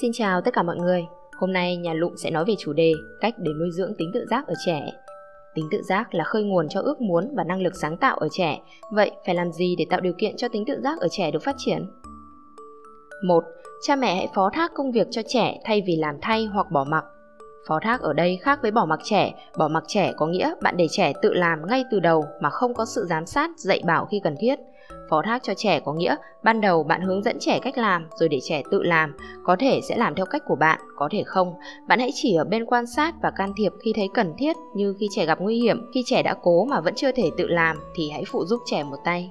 Xin chào tất cả mọi người. Hôm nay nhà Lụng sẽ nói về chủ đề cách để nuôi dưỡng tính tự giác ở trẻ. Tính tự giác là khơi nguồn cho ước muốn và năng lực sáng tạo ở trẻ. Vậy phải làm gì để tạo điều kiện cho tính tự giác ở trẻ được phát triển? 1. Cha mẹ hãy phó thác công việc cho trẻ thay vì làm thay hoặc bỏ mặc. Phó thác ở đây khác với bỏ mặc trẻ, bỏ mặc trẻ có nghĩa bạn để trẻ tự làm ngay từ đầu mà không có sự giám sát, dạy bảo khi cần thiết. Phó thác cho trẻ có nghĩa ban đầu bạn hướng dẫn trẻ cách làm rồi để trẻ tự làm, có thể sẽ làm theo cách của bạn, có thể không. Bạn hãy chỉ ở bên quan sát và can thiệp khi thấy cần thiết như khi trẻ gặp nguy hiểm, khi trẻ đã cố mà vẫn chưa thể tự làm thì hãy phụ giúp trẻ một tay.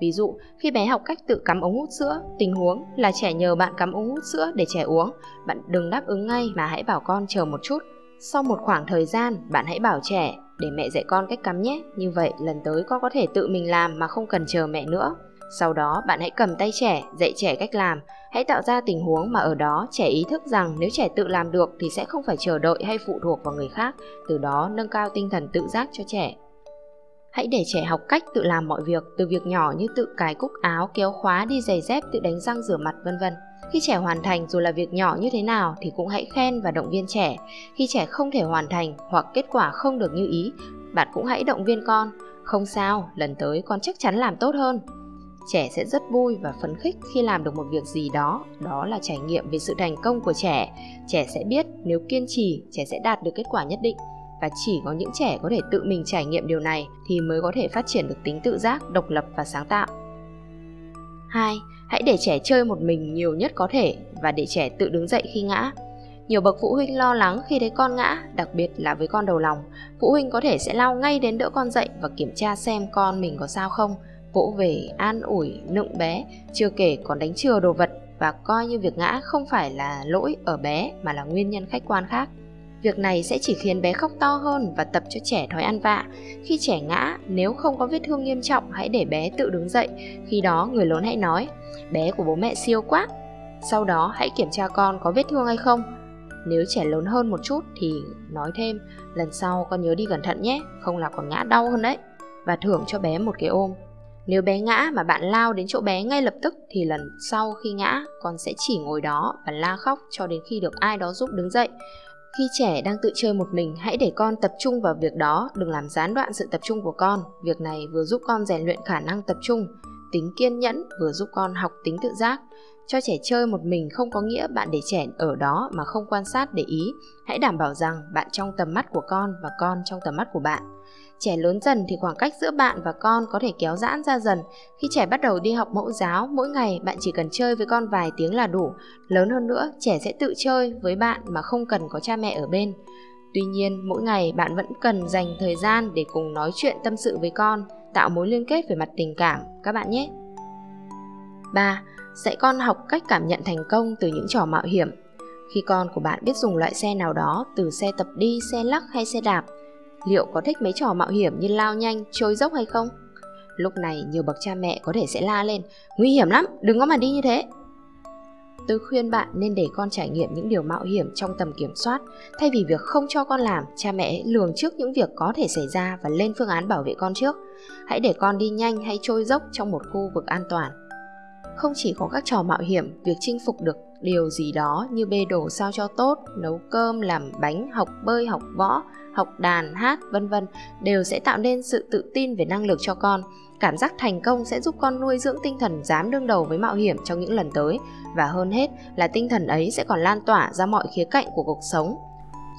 Ví dụ, khi bé học cách tự cắm ống hút sữa, tình huống là trẻ nhờ bạn cắm ống hút sữa để trẻ uống, bạn đừng đáp ứng ngay mà hãy bảo con chờ một chút. Sau một khoảng thời gian, bạn hãy bảo trẻ để mẹ dạy con cách cắm nhé, như vậy lần tới con có thể tự mình làm mà không cần chờ mẹ nữa. Sau đó bạn hãy cầm tay trẻ, dạy trẻ cách làm, hãy tạo ra tình huống mà ở đó trẻ ý thức rằng nếu trẻ tự làm được thì sẽ không phải chờ đợi hay phụ thuộc vào người khác, từ đó nâng cao tinh thần tự giác cho trẻ. Hãy để trẻ học cách tự làm mọi việc, từ việc nhỏ như tự cài cúc áo, kéo khóa, đi giày dép, tự đánh răng rửa mặt vân vân. Khi trẻ hoàn thành dù là việc nhỏ như thế nào thì cũng hãy khen và động viên trẻ. Khi trẻ không thể hoàn thành hoặc kết quả không được như ý, bạn cũng hãy động viên con. Không sao, lần tới con chắc chắn làm tốt hơn. Trẻ sẽ rất vui và phấn khích khi làm được một việc gì đó, đó là trải nghiệm về sự thành công của trẻ. Trẻ sẽ biết nếu kiên trì, trẻ sẽ đạt được kết quả nhất định và chỉ có những trẻ có thể tự mình trải nghiệm điều này thì mới có thể phát triển được tính tự giác, độc lập và sáng tạo. 2. Hãy để trẻ chơi một mình nhiều nhất có thể và để trẻ tự đứng dậy khi ngã. Nhiều bậc phụ huynh lo lắng khi thấy con ngã, đặc biệt là với con đầu lòng. Phụ huynh có thể sẽ lao ngay đến đỡ con dậy và kiểm tra xem con mình có sao không, vỗ về, an ủi, nựng bé, chưa kể còn đánh chừa đồ vật và coi như việc ngã không phải là lỗi ở bé mà là nguyên nhân khách quan khác. Việc này sẽ chỉ khiến bé khóc to hơn và tập cho trẻ thói ăn vạ. Khi trẻ ngã, nếu không có vết thương nghiêm trọng, hãy để bé tự đứng dậy. Khi đó, người lớn hãy nói, bé của bố mẹ siêu quá. Sau đó, hãy kiểm tra con có vết thương hay không. Nếu trẻ lớn hơn một chút thì nói thêm, lần sau con nhớ đi cẩn thận nhé, không là còn ngã đau hơn đấy. Và thưởng cho bé một cái ôm. Nếu bé ngã mà bạn lao đến chỗ bé ngay lập tức thì lần sau khi ngã con sẽ chỉ ngồi đó và la khóc cho đến khi được ai đó giúp đứng dậy. Khi trẻ đang tự chơi một mình, hãy để con tập trung vào việc đó, đừng làm gián đoạn sự tập trung của con. Việc này vừa giúp con rèn luyện khả năng tập trung, tính kiên nhẫn, vừa giúp con học tính tự giác. Cho trẻ chơi một mình không có nghĩa bạn để trẻ ở đó mà không quan sát để ý. Hãy đảm bảo rằng bạn trong tầm mắt của con và con trong tầm mắt của bạn. Trẻ lớn dần thì khoảng cách giữa bạn và con có thể kéo giãn ra dần. Khi trẻ bắt đầu đi học mẫu giáo, mỗi ngày bạn chỉ cần chơi với con vài tiếng là đủ. Lớn hơn nữa, trẻ sẽ tự chơi với bạn mà không cần có cha mẹ ở bên. Tuy nhiên, mỗi ngày bạn vẫn cần dành thời gian để cùng nói chuyện tâm sự với con, tạo mối liên kết về mặt tình cảm các bạn nhé. 3. Dạy con học cách cảm nhận thành công từ những trò mạo hiểm. Khi con của bạn biết dùng loại xe nào đó, từ xe tập đi, xe lắc hay xe đạp, liệu có thích mấy trò mạo hiểm như lao nhanh, trôi dốc hay không? Lúc này nhiều bậc cha mẹ có thể sẽ la lên, nguy hiểm lắm, đừng có mà đi như thế. Tôi khuyên bạn nên để con trải nghiệm những điều mạo hiểm trong tầm kiểm soát, thay vì việc không cho con làm, cha mẹ hãy lường trước những việc có thể xảy ra và lên phương án bảo vệ con trước. Hãy để con đi nhanh hay trôi dốc trong một khu vực an toàn. Không chỉ có các trò mạo hiểm, việc chinh phục được điều gì đó như bê đồ sao cho tốt, nấu cơm, làm bánh, học bơi, học võ, học đàn, hát, vân vân đều sẽ tạo nên sự tự tin về năng lực cho con. Cảm giác thành công sẽ giúp con nuôi dưỡng tinh thần dám đương đầu với mạo hiểm trong những lần tới và hơn hết là tinh thần ấy sẽ còn lan tỏa ra mọi khía cạnh của cuộc sống.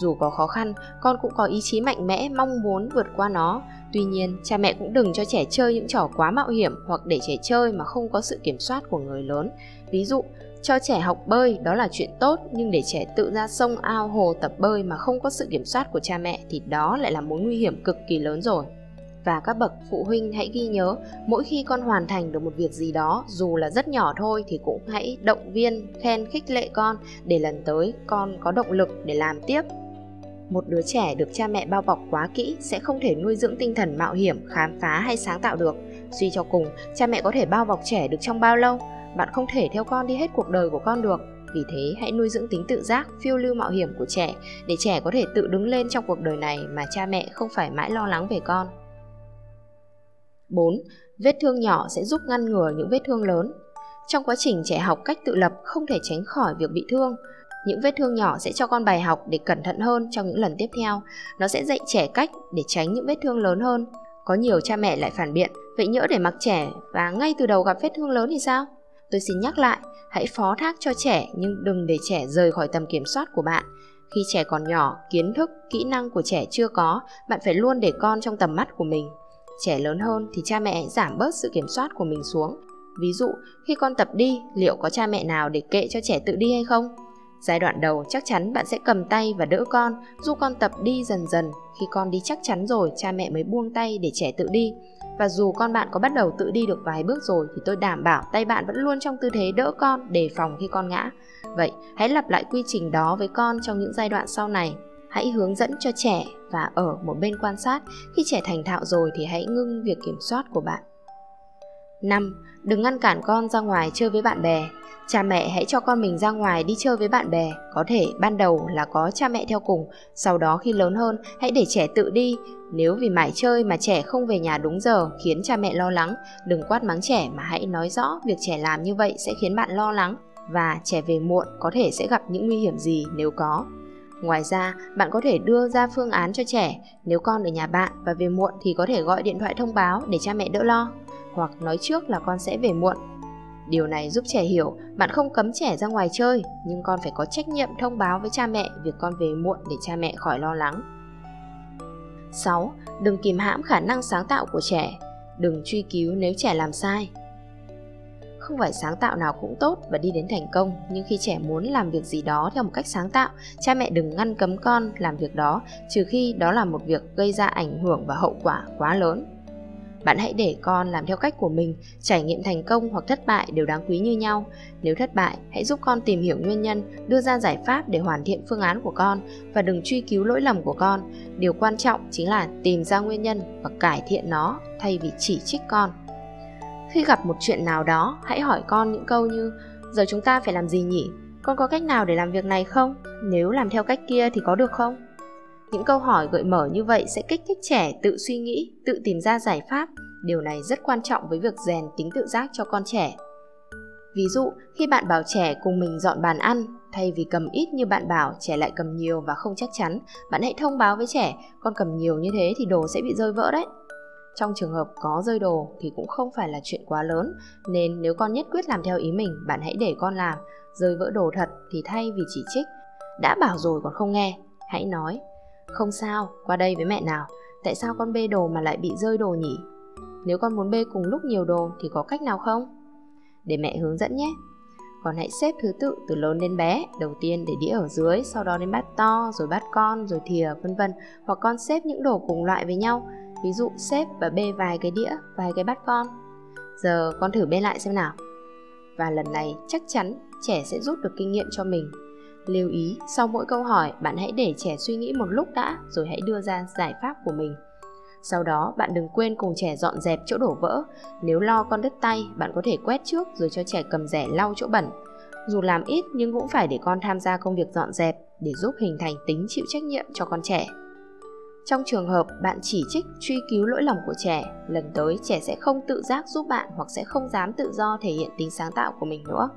Dù có khó khăn, con cũng có ý chí mạnh mẽ mong muốn vượt qua nó. Tuy nhiên, cha mẹ cũng đừng cho trẻ chơi những trò quá mạo hiểm hoặc để trẻ chơi mà không có sự kiểm soát của người lớn. Ví dụ, cho trẻ học bơi đó là chuyện tốt nhưng để trẻ tự ra sông ao hồ tập bơi mà không có sự kiểm soát của cha mẹ thì đó lại là mối nguy hiểm cực kỳ lớn rồi. Và các bậc phụ huynh hãy ghi nhớ, mỗi khi con hoàn thành được một việc gì đó, dù là rất nhỏ thôi thì cũng hãy động viên, khen khích lệ con để lần tới con có động lực để làm tiếp. Một đứa trẻ được cha mẹ bao bọc quá kỹ sẽ không thể nuôi dưỡng tinh thần mạo hiểm, khám phá hay sáng tạo được. Suy cho cùng, cha mẹ có thể bao bọc trẻ được trong bao lâu? Bạn không thể theo con đi hết cuộc đời của con được vì thế hãy nuôi dưỡng tính tự giác phiêu lưu mạo hiểm của trẻ để trẻ có thể tự đứng lên trong cuộc đời này mà cha mẹ không phải mãi lo lắng về con 4. Vết thương nhỏ sẽ giúp ngăn ngừa những vết thương lớn Trong quá trình trẻ học cách tự lập không thể tránh khỏi việc bị thương. Những vết thương nhỏ sẽ cho con bài học để cẩn thận hơn trong những lần tiếp theo. Nó sẽ dạy trẻ cách để tránh những vết thương lớn hơn. Có nhiều cha mẹ lại phản biện, vậy nhỡ để mặc trẻ và ngay từ đầu gặp vết thương lớn thì sao? Tôi xin nhắc lại, hãy phó thác cho trẻ nhưng đừng để trẻ rời khỏi tầm kiểm soát của bạn. Khi trẻ còn nhỏ, kiến thức, kỹ năng của trẻ chưa có, bạn phải luôn để con trong tầm mắt của mình. Trẻ lớn hơn thì cha mẹ hãy giảm bớt sự kiểm soát của mình xuống. Ví dụ, khi con tập đi, liệu có cha mẹ nào để kệ cho trẻ tự đi hay không? Giai đoạn đầu chắc chắn bạn sẽ cầm tay và đỡ con, giúp con tập đi dần dần. Khi con đi chắc chắn rồi, cha mẹ mới buông tay để trẻ tự đi. Và dù con bạn có bắt đầu tự đi được vài bước rồi thì tôi đảm bảo tay bạn vẫn luôn trong tư thế đỡ con đề phòng khi con ngã. Vậy, hãy lặp lại quy trình đó với con trong những giai đoạn sau này. Hãy hướng dẫn cho trẻ và ở một bên quan sát. Khi trẻ thành thạo rồi thì hãy ngưng việc kiểm soát của bạn. 5. Đừng ngăn cản con ra ngoài chơi với bạn bè. Cha mẹ hãy cho con mình ra ngoài đi chơi với bạn bè, có thể ban đầu là có cha mẹ theo cùng, sau đó khi lớn hơn hãy để trẻ tự đi. Nếu vì mải chơi mà trẻ không về nhà đúng giờ khiến cha mẹ lo lắng, đừng quát mắng trẻ mà hãy nói rõ việc trẻ làm như vậy sẽ khiến bạn lo lắng và trẻ về muộn có thể sẽ gặp những nguy hiểm gì nếu có. Ngoài ra, bạn có thể đưa ra phương án cho trẻ, nếu con ở nhà bạn và về muộn thì có thể gọi điện thoại thông báo để cha mẹ đỡ lo, hoặc nói trước là con sẽ về muộn Điều này giúp trẻ hiểu bạn không cấm trẻ ra ngoài chơi, nhưng con phải có trách nhiệm thông báo với cha mẹ việc con về muộn để cha mẹ khỏi lo lắng. 6. Đừng kìm hãm khả năng sáng tạo của trẻ. Đừng truy cứu nếu trẻ làm sai. Không phải sáng tạo nào cũng tốt và đi đến thành công, nhưng khi trẻ muốn làm việc gì đó theo một cách sáng tạo, cha mẹ đừng ngăn cấm con làm việc đó, trừ khi đó là một việc gây ra ảnh hưởng và hậu quả quá lớn. Bạn hãy để con làm theo cách của mình, trải nghiệm thành công hoặc thất bại đều đáng quý như nhau. Nếu thất bại, hãy giúp con tìm hiểu nguyên nhân, đưa ra giải pháp để hoàn thiện phương án của con và đừng truy cứu lỗi lầm của con. Điều quan trọng chính là tìm ra nguyên nhân và cải thiện nó thay vì chỉ trích con. Khi gặp một chuyện nào đó, hãy hỏi con những câu như Giờ chúng ta phải làm gì nhỉ? Con có cách nào để làm việc này không? Nếu làm theo cách kia thì có được không? Những câu hỏi gợi mở như vậy sẽ kích thích trẻ tự suy nghĩ, tự tìm ra giải pháp. Điều này rất quan trọng với việc rèn tính tự giác cho con trẻ. Ví dụ, khi bạn bảo trẻ cùng mình dọn bàn ăn, thay vì cầm ít như bạn bảo, trẻ lại cầm nhiều và không chắc chắn, bạn hãy thông báo với trẻ, con cầm nhiều như thế thì đồ sẽ bị rơi vỡ đấy. Trong trường hợp có rơi đồ thì cũng không phải là chuyện quá lớn, nên nếu con nhất quyết làm theo ý mình, bạn hãy để con làm. Rơi vỡ đồ thật thì thay vì chỉ trích, đã bảo rồi còn không nghe, hãy nói không sao, qua đây với mẹ nào. Tại sao con bê đồ mà lại bị rơi đồ nhỉ? Nếu con muốn bê cùng lúc nhiều đồ thì có cách nào không? Để mẹ hướng dẫn nhé. Con hãy xếp thứ tự từ lớn đến bé, đầu tiên để đĩa ở dưới, sau đó đến bát to, rồi bát con, rồi thìa, vân vân. Hoặc con xếp những đồ cùng loại với nhau, ví dụ xếp và bê vài cái đĩa, vài cái bát con. Giờ con thử bê lại xem nào. Và lần này chắc chắn trẻ sẽ rút được kinh nghiệm cho mình Lưu ý, sau mỗi câu hỏi, bạn hãy để trẻ suy nghĩ một lúc đã, rồi hãy đưa ra giải pháp của mình. Sau đó, bạn đừng quên cùng trẻ dọn dẹp chỗ đổ vỡ. Nếu lo con đứt tay, bạn có thể quét trước rồi cho trẻ cầm rẻ lau chỗ bẩn. Dù làm ít nhưng cũng phải để con tham gia công việc dọn dẹp để giúp hình thành tính chịu trách nhiệm cho con trẻ. Trong trường hợp bạn chỉ trích truy cứu lỗi lầm của trẻ, lần tới trẻ sẽ không tự giác giúp bạn hoặc sẽ không dám tự do thể hiện tính sáng tạo của mình nữa.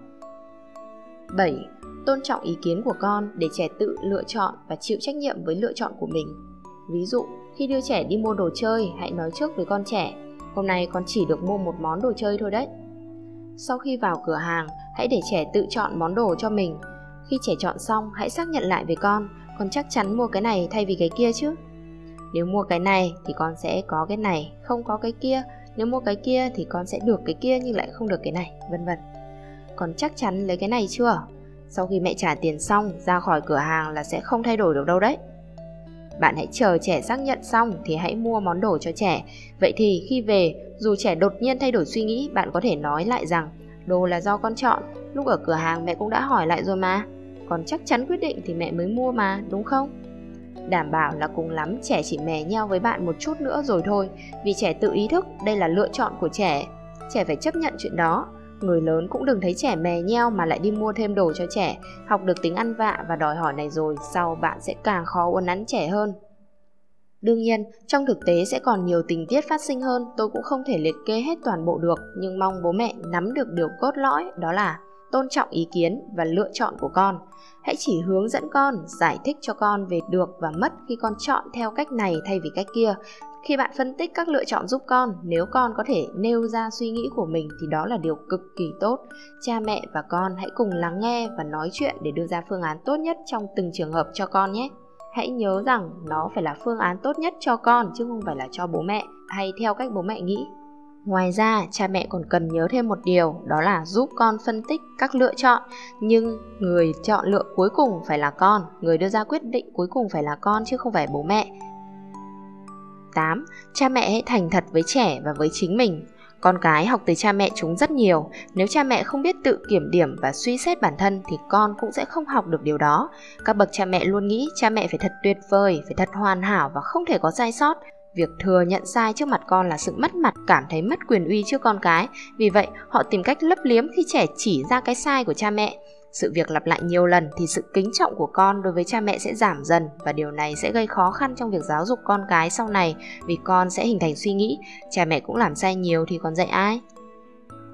7 tôn trọng ý kiến của con để trẻ tự lựa chọn và chịu trách nhiệm với lựa chọn của mình. Ví dụ, khi đưa trẻ đi mua đồ chơi, hãy nói trước với con trẻ, hôm nay con chỉ được mua một món đồ chơi thôi đấy. Sau khi vào cửa hàng, hãy để trẻ tự chọn món đồ cho mình. Khi trẻ chọn xong, hãy xác nhận lại với con con chắc chắn mua cái này thay vì cái kia chứ? Nếu mua cái này thì con sẽ có cái này, không có cái kia. Nếu mua cái kia thì con sẽ được cái kia nhưng lại không được cái này, vân vân. Con chắc chắn lấy cái này chưa? Sau khi mẹ trả tiền xong, ra khỏi cửa hàng là sẽ không thay đổi được đâu đấy. Bạn hãy chờ trẻ xác nhận xong thì hãy mua món đồ cho trẻ. Vậy thì khi về, dù trẻ đột nhiên thay đổi suy nghĩ, bạn có thể nói lại rằng đồ là do con chọn, lúc ở cửa hàng mẹ cũng đã hỏi lại rồi mà. Còn chắc chắn quyết định thì mẹ mới mua mà, đúng không? Đảm bảo là cùng lắm trẻ chỉ mè nhau với bạn một chút nữa rồi thôi Vì trẻ tự ý thức đây là lựa chọn của trẻ Trẻ phải chấp nhận chuyện đó Người lớn cũng đừng thấy trẻ mè nheo mà lại đi mua thêm đồ cho trẻ, học được tính ăn vạ và đòi hỏi này rồi, sau bạn sẽ càng khó uốn nắn trẻ hơn. Đương nhiên, trong thực tế sẽ còn nhiều tình tiết phát sinh hơn, tôi cũng không thể liệt kê hết toàn bộ được, nhưng mong bố mẹ nắm được điều cốt lõi đó là tôn trọng ý kiến và lựa chọn của con. Hãy chỉ hướng dẫn con, giải thích cho con về được và mất khi con chọn theo cách này thay vì cách kia. Khi bạn phân tích các lựa chọn giúp con, nếu con có thể nêu ra suy nghĩ của mình thì đó là điều cực kỳ tốt. Cha mẹ và con hãy cùng lắng nghe và nói chuyện để đưa ra phương án tốt nhất trong từng trường hợp cho con nhé hãy nhớ rằng nó phải là phương án tốt nhất cho con chứ không phải là cho bố mẹ hay theo cách bố mẹ nghĩ ngoài ra cha mẹ còn cần nhớ thêm một điều đó là giúp con phân tích các lựa chọn nhưng người chọn lựa cuối cùng phải là con người đưa ra quyết định cuối cùng phải là con chứ không phải bố mẹ 8. Cha mẹ hãy thành thật với trẻ và với chính mình. Con cái học từ cha mẹ chúng rất nhiều, nếu cha mẹ không biết tự kiểm điểm và suy xét bản thân thì con cũng sẽ không học được điều đó. Các bậc cha mẹ luôn nghĩ cha mẹ phải thật tuyệt vời, phải thật hoàn hảo và không thể có sai sót. Việc thừa nhận sai trước mặt con là sự mất mặt, cảm thấy mất quyền uy trước con cái. Vì vậy, họ tìm cách lấp liếm khi trẻ chỉ ra cái sai của cha mẹ sự việc lặp lại nhiều lần thì sự kính trọng của con đối với cha mẹ sẽ giảm dần và điều này sẽ gây khó khăn trong việc giáo dục con cái sau này vì con sẽ hình thành suy nghĩ cha mẹ cũng làm sai nhiều thì còn dạy ai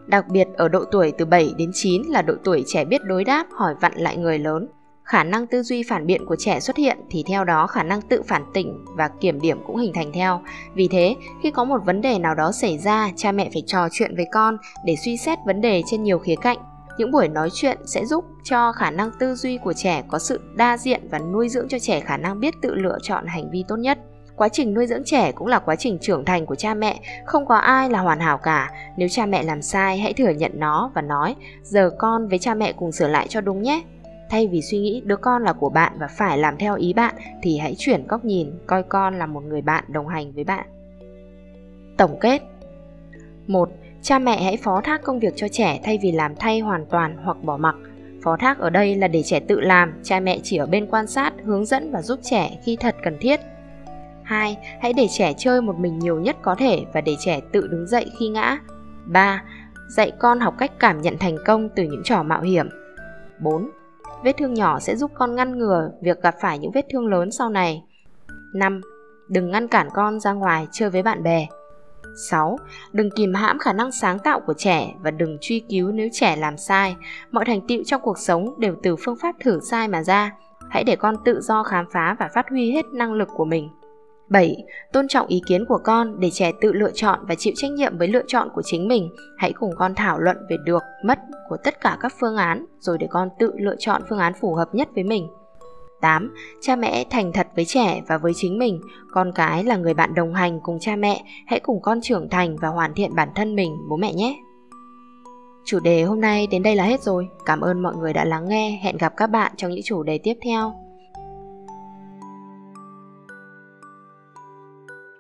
Đặc biệt ở độ tuổi từ 7 đến 9 là độ tuổi trẻ biết đối đáp, hỏi vặn lại người lớn. Khả năng tư duy phản biện của trẻ xuất hiện thì theo đó khả năng tự phản tỉnh và kiểm điểm cũng hình thành theo. Vì thế, khi có một vấn đề nào đó xảy ra, cha mẹ phải trò chuyện với con để suy xét vấn đề trên nhiều khía cạnh. Những buổi nói chuyện sẽ giúp cho khả năng tư duy của trẻ có sự đa diện và nuôi dưỡng cho trẻ khả năng biết tự lựa chọn hành vi tốt nhất. Quá trình nuôi dưỡng trẻ cũng là quá trình trưởng thành của cha mẹ không có ai là hoàn hảo cả. Nếu cha mẹ làm sai hãy thừa nhận nó và nói giờ con với cha mẹ cùng sửa lại cho đúng nhé thay vì suy nghĩ đứa con là của bạn và phải làm theo ý bạn thì hãy chuyển góc nhìn coi con là một người bạn đồng hành với bạn tổng kết một Cha mẹ hãy phó thác công việc cho trẻ thay vì làm thay hoàn toàn hoặc bỏ mặc. Phó thác ở đây là để trẻ tự làm, cha mẹ chỉ ở bên quan sát, hướng dẫn và giúp trẻ khi thật cần thiết. 2. Hãy để trẻ chơi một mình nhiều nhất có thể và để trẻ tự đứng dậy khi ngã. 3. Dạy con học cách cảm nhận thành công từ những trò mạo hiểm. 4. Vết thương nhỏ sẽ giúp con ngăn ngừa việc gặp phải những vết thương lớn sau này. 5. Đừng ngăn cản con ra ngoài chơi với bạn bè. 6. Đừng kìm hãm khả năng sáng tạo của trẻ và đừng truy cứu nếu trẻ làm sai. Mọi thành tựu trong cuộc sống đều từ phương pháp thử sai mà ra. Hãy để con tự do khám phá và phát huy hết năng lực của mình. 7. Tôn trọng ý kiến của con để trẻ tự lựa chọn và chịu trách nhiệm với lựa chọn của chính mình. Hãy cùng con thảo luận về được, mất của tất cả các phương án rồi để con tự lựa chọn phương án phù hợp nhất với mình. 8. Cha mẹ thành thật với trẻ và với chính mình. Con cái là người bạn đồng hành cùng cha mẹ. Hãy cùng con trưởng thành và hoàn thiện bản thân mình, bố mẹ nhé. Chủ đề hôm nay đến đây là hết rồi. Cảm ơn mọi người đã lắng nghe. Hẹn gặp các bạn trong những chủ đề tiếp theo.